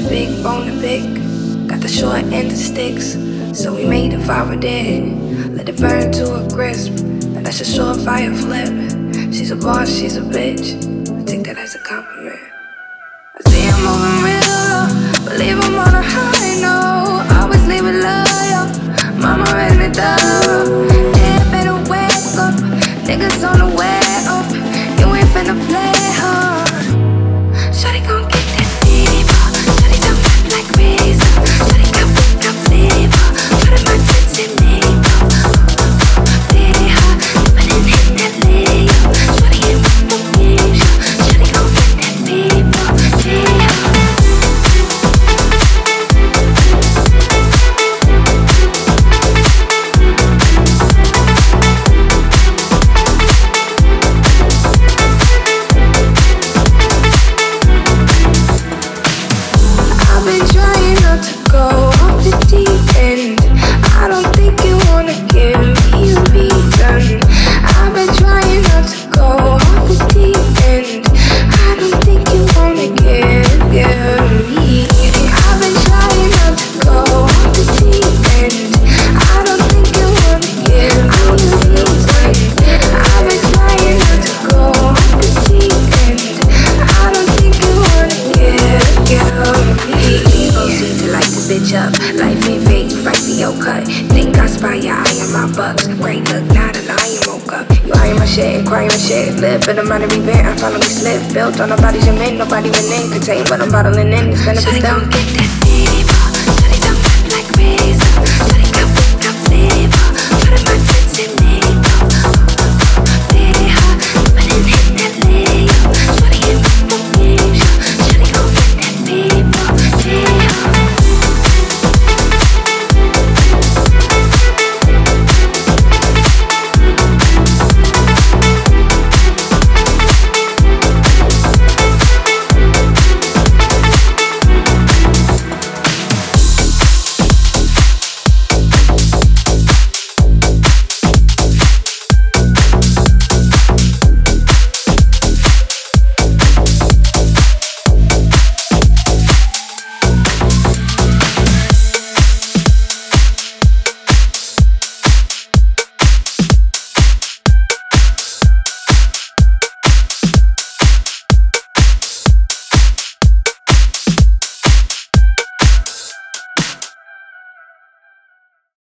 a big bone to pick. Got the short end of sticks. So we made the fire dead. Let it burn to a crisp. Now that's a surefire flip. She's a boss, she's a bitch. I take that as a compliment. I see I'm moving real, believe I'm light up. Life fake, fight for your cut. Think I spy your eye on my bucks. Great look, not a lion woke up. You eyeing my shit, crying my shit. Live for the money event, I finally slip. Built on nobody's mint, nobody went in. You what I'm bottling in. It's gonna be done. get that